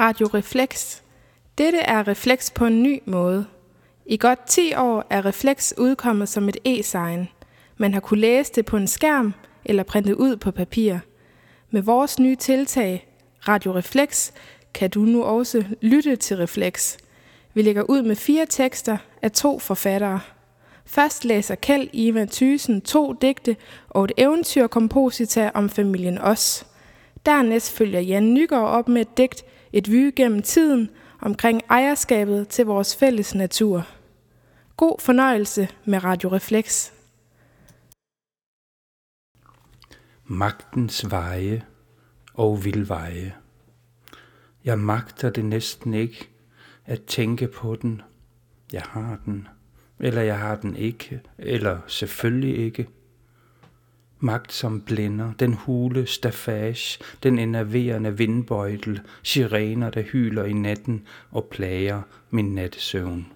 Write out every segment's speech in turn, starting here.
Radio Reflex. Dette er Reflex på en ny måde. I godt 10 år er Reflex udkommet som et e-sign. Man har kunne læse det på en skærm eller printe ud på papir. Med vores nye tiltag, Radio Reflex, kan du nu også lytte til Reflex. Vi lægger ud med fire tekster af to forfattere. Først læser Kjeld Ivan Thysen to digte og et eventyrkomposita om familien Os. Dernæst følger Jan Nygaard op med et digt, et vy gennem tiden, omkring ejerskabet til vores fælles natur. God fornøjelse med Radio Reflex. Magtens veje og vildveje. Jeg magter det næsten ikke at tænke på den. Jeg har den, eller jeg har den ikke, eller selvfølgelig ikke. Magt som blænder, den hule stafage, den enerverende vindbøjtel, sirener, der hyler i natten og plager min nattesøvn.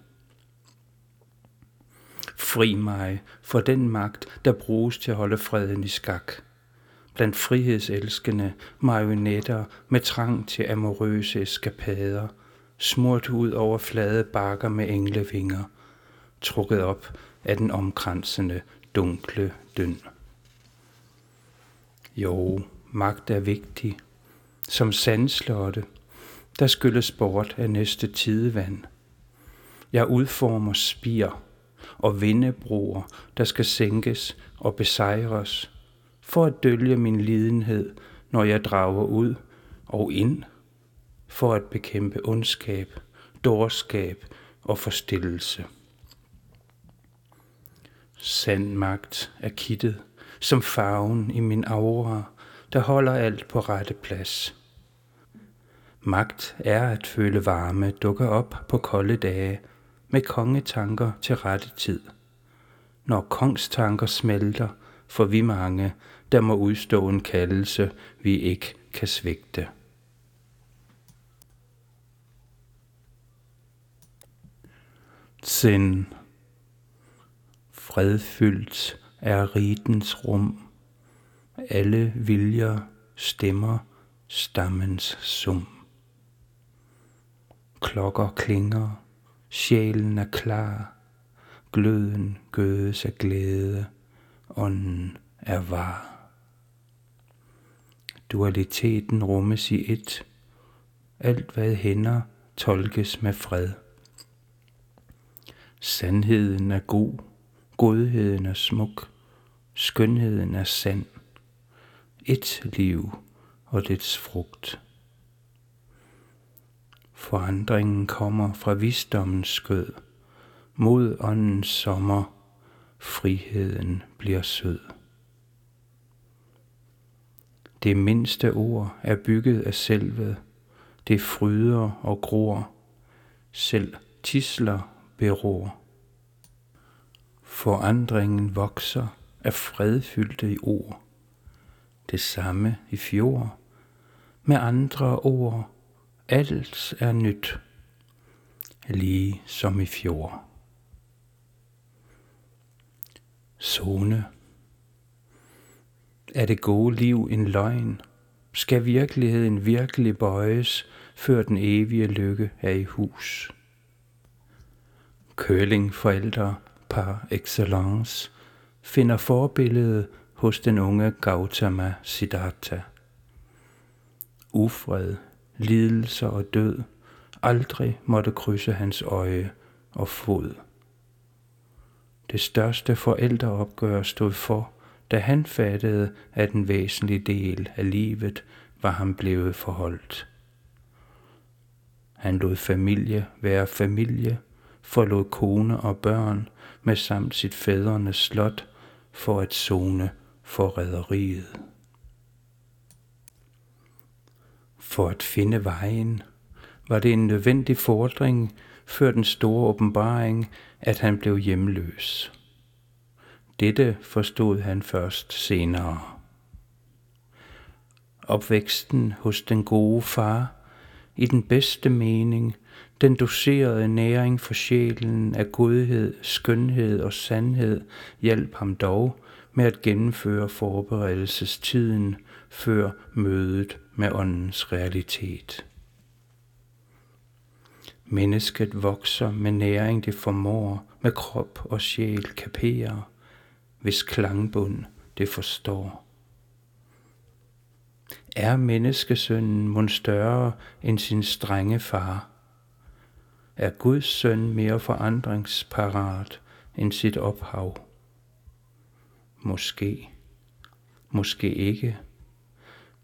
Fri mig for den magt, der bruges til at holde freden i skak. Blandt frihedselskende marionetter med trang til amorøse eskapader, smurt ud over flade bakker med englevinger, trukket op af den omkransende, dunkle døn. Jo, magt er vigtig, som sandslotte, der skylles bort af næste tidevand. Jeg udformer spir og vindebroer, der skal sænkes og besejres, for at dølge min lidenhed, når jeg drager ud og ind, for at bekæmpe ondskab, dårskab og forstillelse. Sand magt er kittet, som farven i min aura, der holder alt på rette plads. Magt er at føle varme dukker op på kolde dage med kongetanker til rette tid. Når kongstanker smelter, for vi mange, der må udstå en kaldelse, vi ikke kan svigte. Sind. Fredfyldt er ritens rum. Alle viljer stemmer stammens sum. Klokker klinger, sjælen er klar, gløden gødes af glæde, ånden er var. Dualiteten rummes i et, alt hvad hænder tolkes med fred. Sandheden er god, godheden er smuk, skønheden er sand. Et liv og dets frugt. Forandringen kommer fra visdommens skød, mod åndens sommer, friheden bliver sød. Det mindste ord er bygget af selvet, det fryder og gror, selv tisler beror. Forandringen vokser af fredfyldte i ord, det samme i fjord, med andre ord, alt er nyt, lige som i fjord. Zone er det gode liv en løgn? Skal virkeligheden virkelig bøjes, før den evige lykke er i hus? Køling forældre par excellence finder forbillede hos den unge Gautama Siddhartha. Ufred, lidelser og død aldrig måtte krydse hans øje og fod. Det største forældreopgør stod for, da han fattede, at en væsentlig del af livet var ham blevet forholdt. Han lod familie være familie, forlod kone og børn med samt sit fædrenes slot for at zone for rædderiet. For at finde vejen var det en nødvendig fordring før den store åbenbaring, at han blev hjemløs. Dette forstod han først senere. Opvæksten hos den gode far, i den bedste mening, den doserede næring for sjælen af godhed, skønhed og sandhed, hjalp ham dog med at gennemføre forberedelsestiden før mødet med åndens realitet. Mennesket vokser med næring det formår, med krop og sjæl kapere, hvis klangbund det forstår. Er menneskesønnen mon større end sin strenge far? Er Guds søn mere forandringsparat end sit ophav? Måske, måske ikke,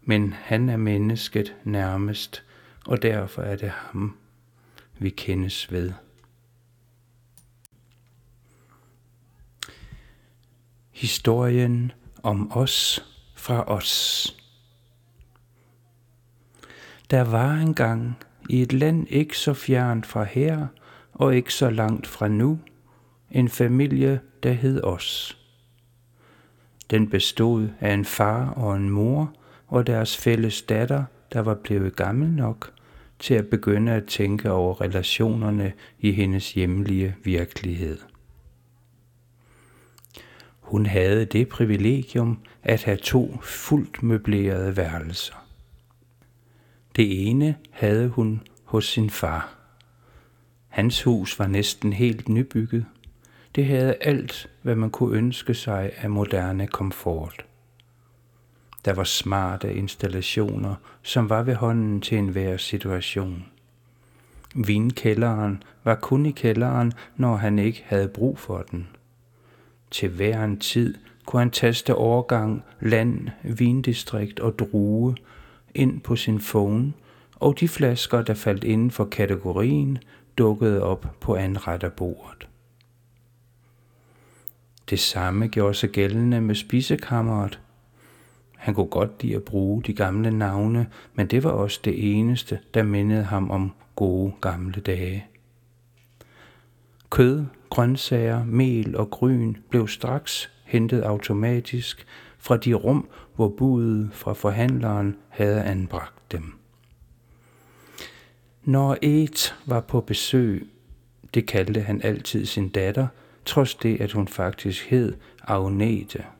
men han er mennesket nærmest, og derfor er det ham, vi kendes ved. Historien om os fra os. Der var engang i et land ikke så fjernt fra her og ikke så langt fra nu, en familie, der hed os. Den bestod af en far og en mor og deres fælles datter, der var blevet gammel nok til at begynde at tænke over relationerne i hendes hjemlige virkelighed. Hun havde det privilegium at have to fuldt møblerede værelser. Det ene havde hun hos sin far. Hans hus var næsten helt nybygget. Det havde alt, hvad man kunne ønske sig af moderne komfort. Der var smarte installationer, som var ved hånden til enhver situation. Vinkælderen var kun i kælderen, når han ikke havde brug for den. Til hver en tid kunne han taste årgang, land, vindistrikt og drue ind på sin phone, og de flasker, der faldt inden for kategorien, dukkede op på anretterbordet. Det samme gjorde sig gældende med spisekammeret, han kunne godt lide at bruge de gamle navne, men det var også det eneste, der mindede ham om gode gamle dage. Kød, grøntsager, mel og gryn blev straks hentet automatisk fra de rum, hvor budet fra forhandleren havde anbragt dem. Når Et var på besøg, det kaldte han altid sin datter, trods det, at hun faktisk hed Agnete –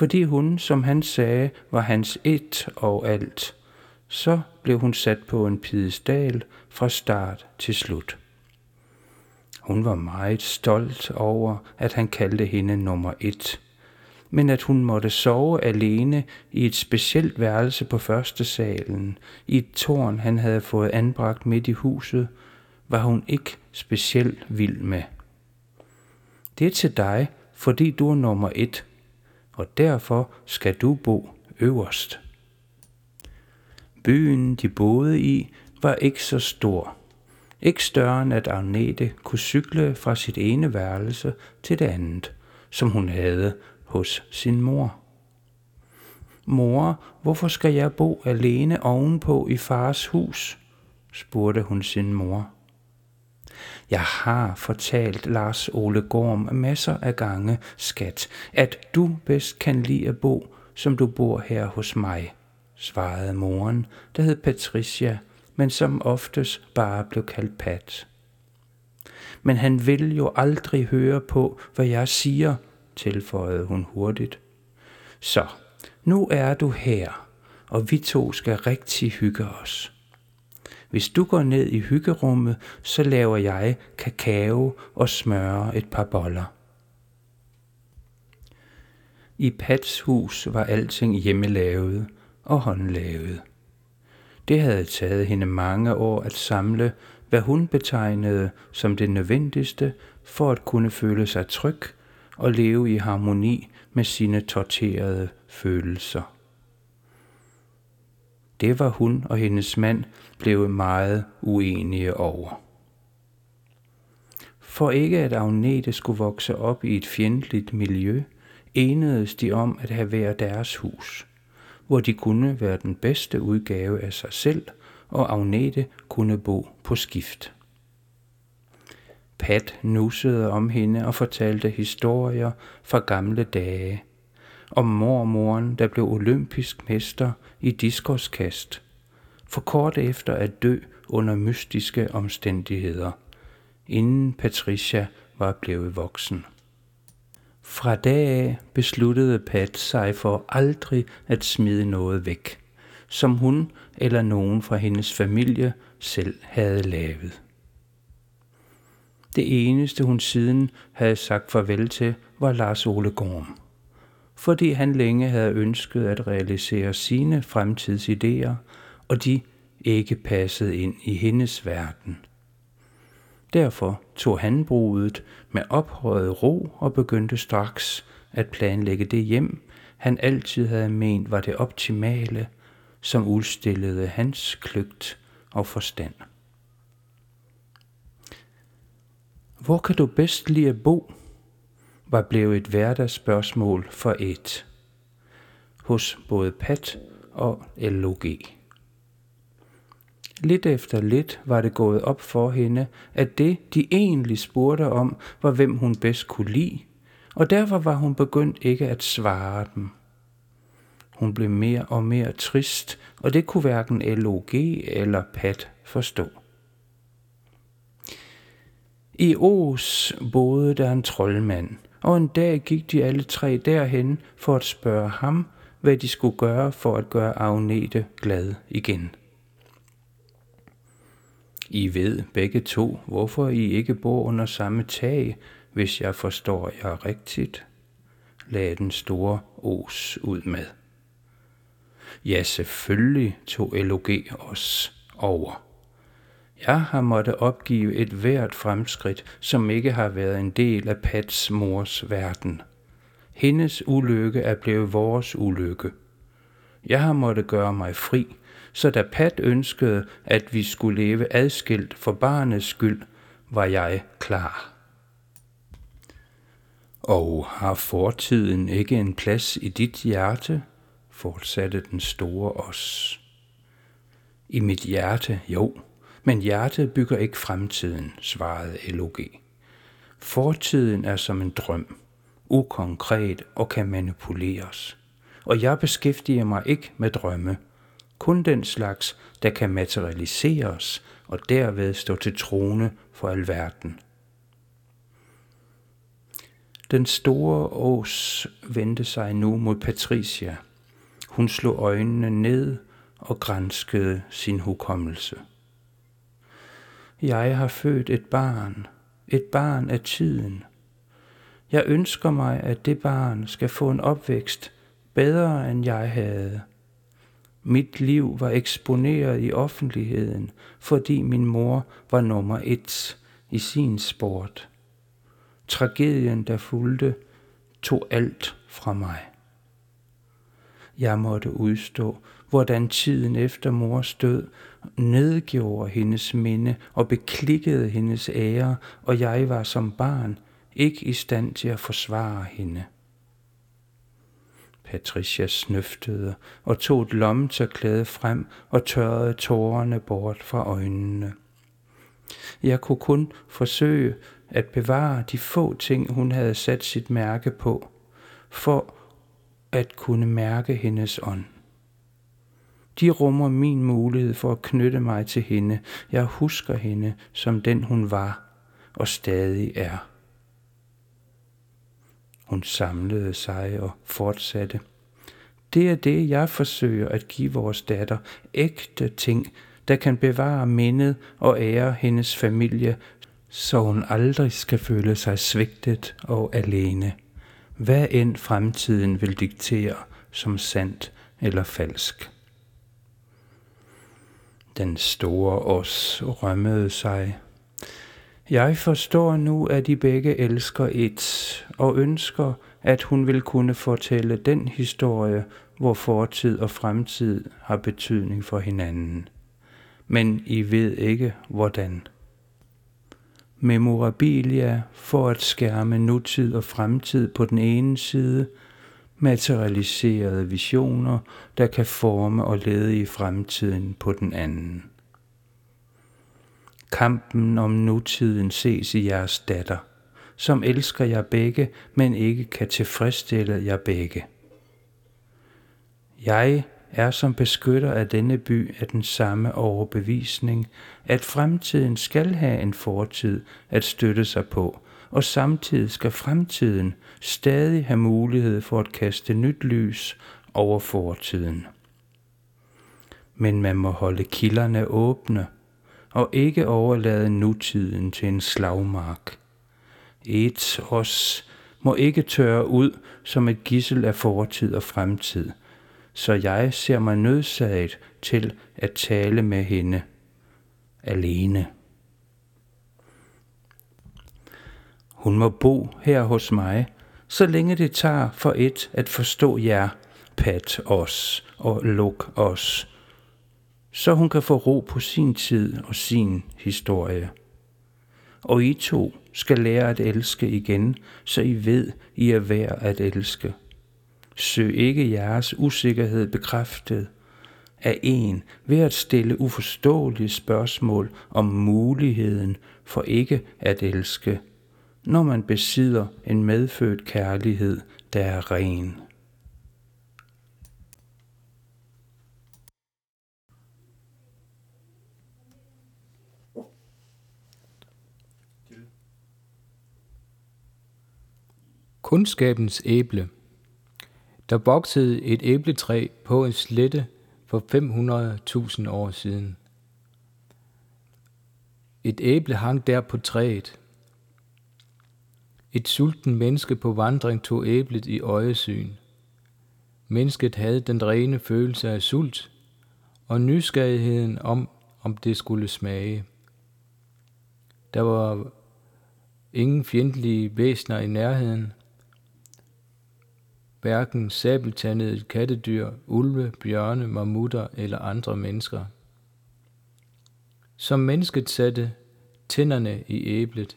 fordi hun, som han sagde, var hans et og alt. Så blev hun sat på en pidestal fra start til slut. Hun var meget stolt over, at han kaldte hende nummer et, men at hun måtte sove alene i et specielt værelse på første salen, i et tårn, han havde fået anbragt midt i huset, var hun ikke specielt vild med. Det er til dig, fordi du er nummer et, og derfor skal du bo øverst. Byen, de boede i, var ikke så stor. Ikke større end at Agnete kunne cykle fra sit ene værelse til det andet, som hun havde hos sin mor. Mor, hvorfor skal jeg bo alene ovenpå i fars hus? spurgte hun sin mor. Jeg har fortalt Lars Ole Gorm masser af gange, skat, at du bedst kan lide at bo, som du bor her hos mig, svarede moren, der hed Patricia, men som oftest bare blev kaldt Pat. Men han vil jo aldrig høre på, hvad jeg siger, tilføjede hun hurtigt. Så, nu er du her, og vi to skal rigtig hygge os. Hvis du går ned i hyggerummet, så laver jeg kakao og smører et par boller. I Pats hus var alting hjemmelavet og håndlavet. Det havde taget hende mange år at samle, hvad hun betegnede som det nødvendigste for at kunne føle sig tryg og leve i harmoni med sine torterede følelser. Det var hun og hendes mand blevet meget uenige over. For ikke at Agnete skulle vokse op i et fjendtligt miljø, enedes de om at have hver deres hus, hvor de kunne være den bedste udgave af sig selv, og Agnete kunne bo på skift. Pat nussede om hende og fortalte historier fra gamle dage, om mormoren, der blev olympisk mester i diskoskast, for kort efter at dø under mystiske omstændigheder, inden Patricia var blevet voksen. Fra dag af besluttede Pat sig for aldrig at smide noget væk, som hun eller nogen fra hendes familie selv havde lavet. Det eneste, hun siden havde sagt farvel til, var Lars Ole Gorm. Fordi han længe havde ønsket at realisere sine fremtidsidéer, og de ikke passede ind i hendes verden. Derfor tog han brudet med ophøjet ro og begyndte straks at planlægge det hjem, han altid havde ment var det optimale, som udstillede hans kløgt og forstand. Hvor kan du bedst lide at bo? var blevet et hverdagsspørgsmål for et hos både Pat og LOG. Lidt efter lidt var det gået op for hende, at det, de egentlig spurgte om, var hvem hun bedst kunne lide, og derfor var hun begyndt ikke at svare dem. Hun blev mere og mere trist, og det kunne hverken LOG eller Pat forstå. I Os boede der en troldmand, og en dag gik de alle tre derhen for at spørge ham, hvad de skulle gøre for at gøre Agnete glad igen. I ved begge to, hvorfor I ikke bor under samme tag, hvis jeg forstår jer rigtigt, lagde den store os ud med. Ja, selvfølgelig tog LOG os over. Jeg har måttet opgive et hvert fremskridt, som ikke har været en del af Pats mors verden. Hendes ulykke er blevet vores ulykke. Jeg har måttet gøre mig fri, så da Pat ønskede, at vi skulle leve adskilt for barnets skyld, var jeg klar. Og har fortiden ikke en plads i dit hjerte? fortsatte den store os. I mit hjerte, jo, men hjertet bygger ikke fremtiden, svarede LOG. Fortiden er som en drøm, ukonkret og kan manipuleres. Og jeg beskæftiger mig ikke med drømme, kun den slags, der kan materialiseres og derved stå til trone for alverden. Den store ås vendte sig nu mod Patricia. Hun slog øjnene ned og grænskede sin hukommelse. Jeg har født et barn, et barn af tiden. Jeg ønsker mig, at det barn skal få en opvækst bedre end jeg havde. Mit liv var eksponeret i offentligheden, fordi min mor var nummer et i sin sport. Tragedien, der fulgte, tog alt fra mig. Jeg måtte udstå, hvordan tiden efter mors død nedgjorde hendes minde og beklikkede hendes ære, og jeg var som barn ikke i stand til at forsvare hende. Patricia snøftede og tog et lommetørklæde frem og tørrede tårerne bort fra øjnene. Jeg kunne kun forsøge at bevare de få ting, hun havde sat sit mærke på, for at kunne mærke hendes ånd. De rummer min mulighed for at knytte mig til hende. Jeg husker hende som den hun var og stadig er. Hun samlede sig og fortsatte. Det er det, jeg forsøger at give vores datter. Ægte ting, der kan bevare mindet og ære hendes familie, så hun aldrig skal føle sig svigtet og alene. Hvad end fremtiden vil diktere som sandt eller falsk. Den store os rømmede sig. Jeg forstår nu, at de begge elsker et, og ønsker, at hun vil kunne fortælle den historie, hvor fortid og fremtid har betydning for hinanden. Men I ved ikke, hvordan. Memorabilia for at skærme nutid og fremtid på den ene side, materialiserede visioner, der kan forme og lede i fremtiden på den anden. Kampen om nutiden ses i jeres datter, som elsker jer begge, men ikke kan tilfredsstille jer begge. Jeg er som beskytter af denne by af den samme overbevisning, at fremtiden skal have en fortid at støtte sig på, og samtidig skal fremtiden stadig have mulighed for at kaste nyt lys over fortiden. Men man må holde kilderne åbne, og ikke overlade nutiden til en slagmark. Et os må ikke tørre ud som et gissel af fortid og fremtid, så jeg ser mig nødsaget til at tale med hende alene. Hun må bo her hos mig, så længe det tager for et at forstå jer, pat os og luk os, så hun kan få ro på sin tid og sin historie. Og I to skal lære at elske igen, så I ved, I er værd at elske. Søg ikke jeres usikkerhed bekræftet af en ved at stille uforståelige spørgsmål om muligheden for ikke at elske, når man besidder en medfødt kærlighed, der er ren. Kundskabens æble. Der voksede et æbletræ på en slette for 500.000 år siden. Et æble hang der på træet. Et sulten menneske på vandring tog æblet i øjesyn. Mennesket havde den rene følelse af sult og nysgerrigheden om, om det skulle smage. Der var ingen fjendtlige væsner i nærheden, hverken sabeltandede kattedyr, ulve, bjørne, mammutter eller andre mennesker. Som mennesket satte tænderne i æblet.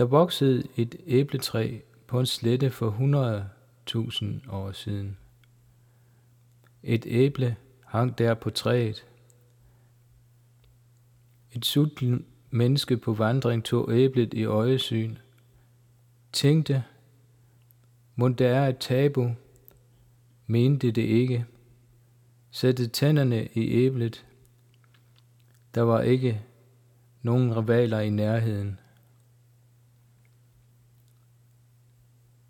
Der voksede et æbletræ på en slette for 100.000 år siden. Et æble hang der på træet. Et sulten menneske på vandring tog æblet i øjesyn – tænkte, må der er et tabu, mente det ikke, satte tænderne i æblet. Der var ikke nogen rivaler i nærheden.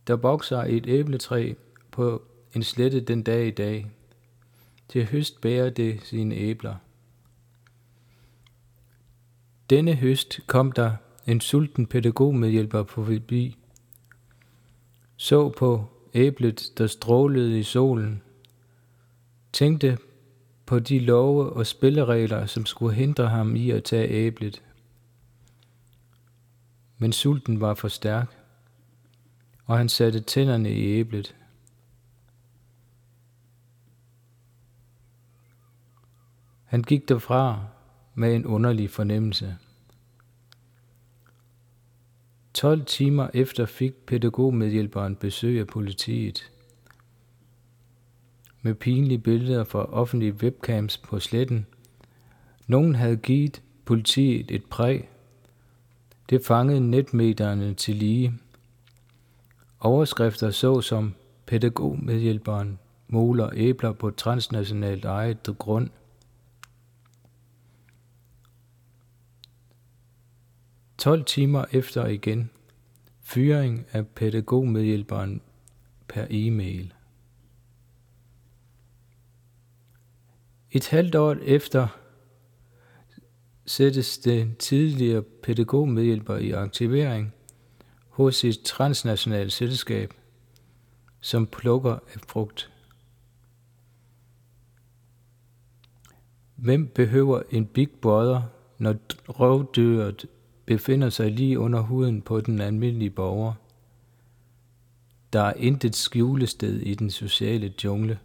Der vokser et æbletræ på en slette den dag i dag. Til høst bærer det sine æbler. Denne høst kom der en sulten pædagogmedhjælper på forbi så på æblet, der strålede i solen, tænkte på de love og spilleregler, som skulle hindre ham i at tage æblet. Men sulten var for stærk, og han satte tænderne i æblet. Han gik derfra med en underlig fornemmelse. 12 timer efter fik pædagogmedhjælperen besøg af politiet. Med pinlige billeder fra offentlige webcams på sletten. Nogen havde givet politiet et præg. Det fangede netmedierne til lige. Overskrifter så som pædagogmedhjælperen måler æbler på transnationalt ejet grund. Tolv timer efter igen. Fyring af pædagogmedhjælperen per e-mail. Et halvt år efter sættes den tidligere pædagogmedhjælper i aktivering hos et transnationalt selskab, som plukker af frugt. Hvem behøver en big brother, når rovdyret befinder sig lige under huden på den almindelige borger. Der er intet skjulested i den sociale jungle.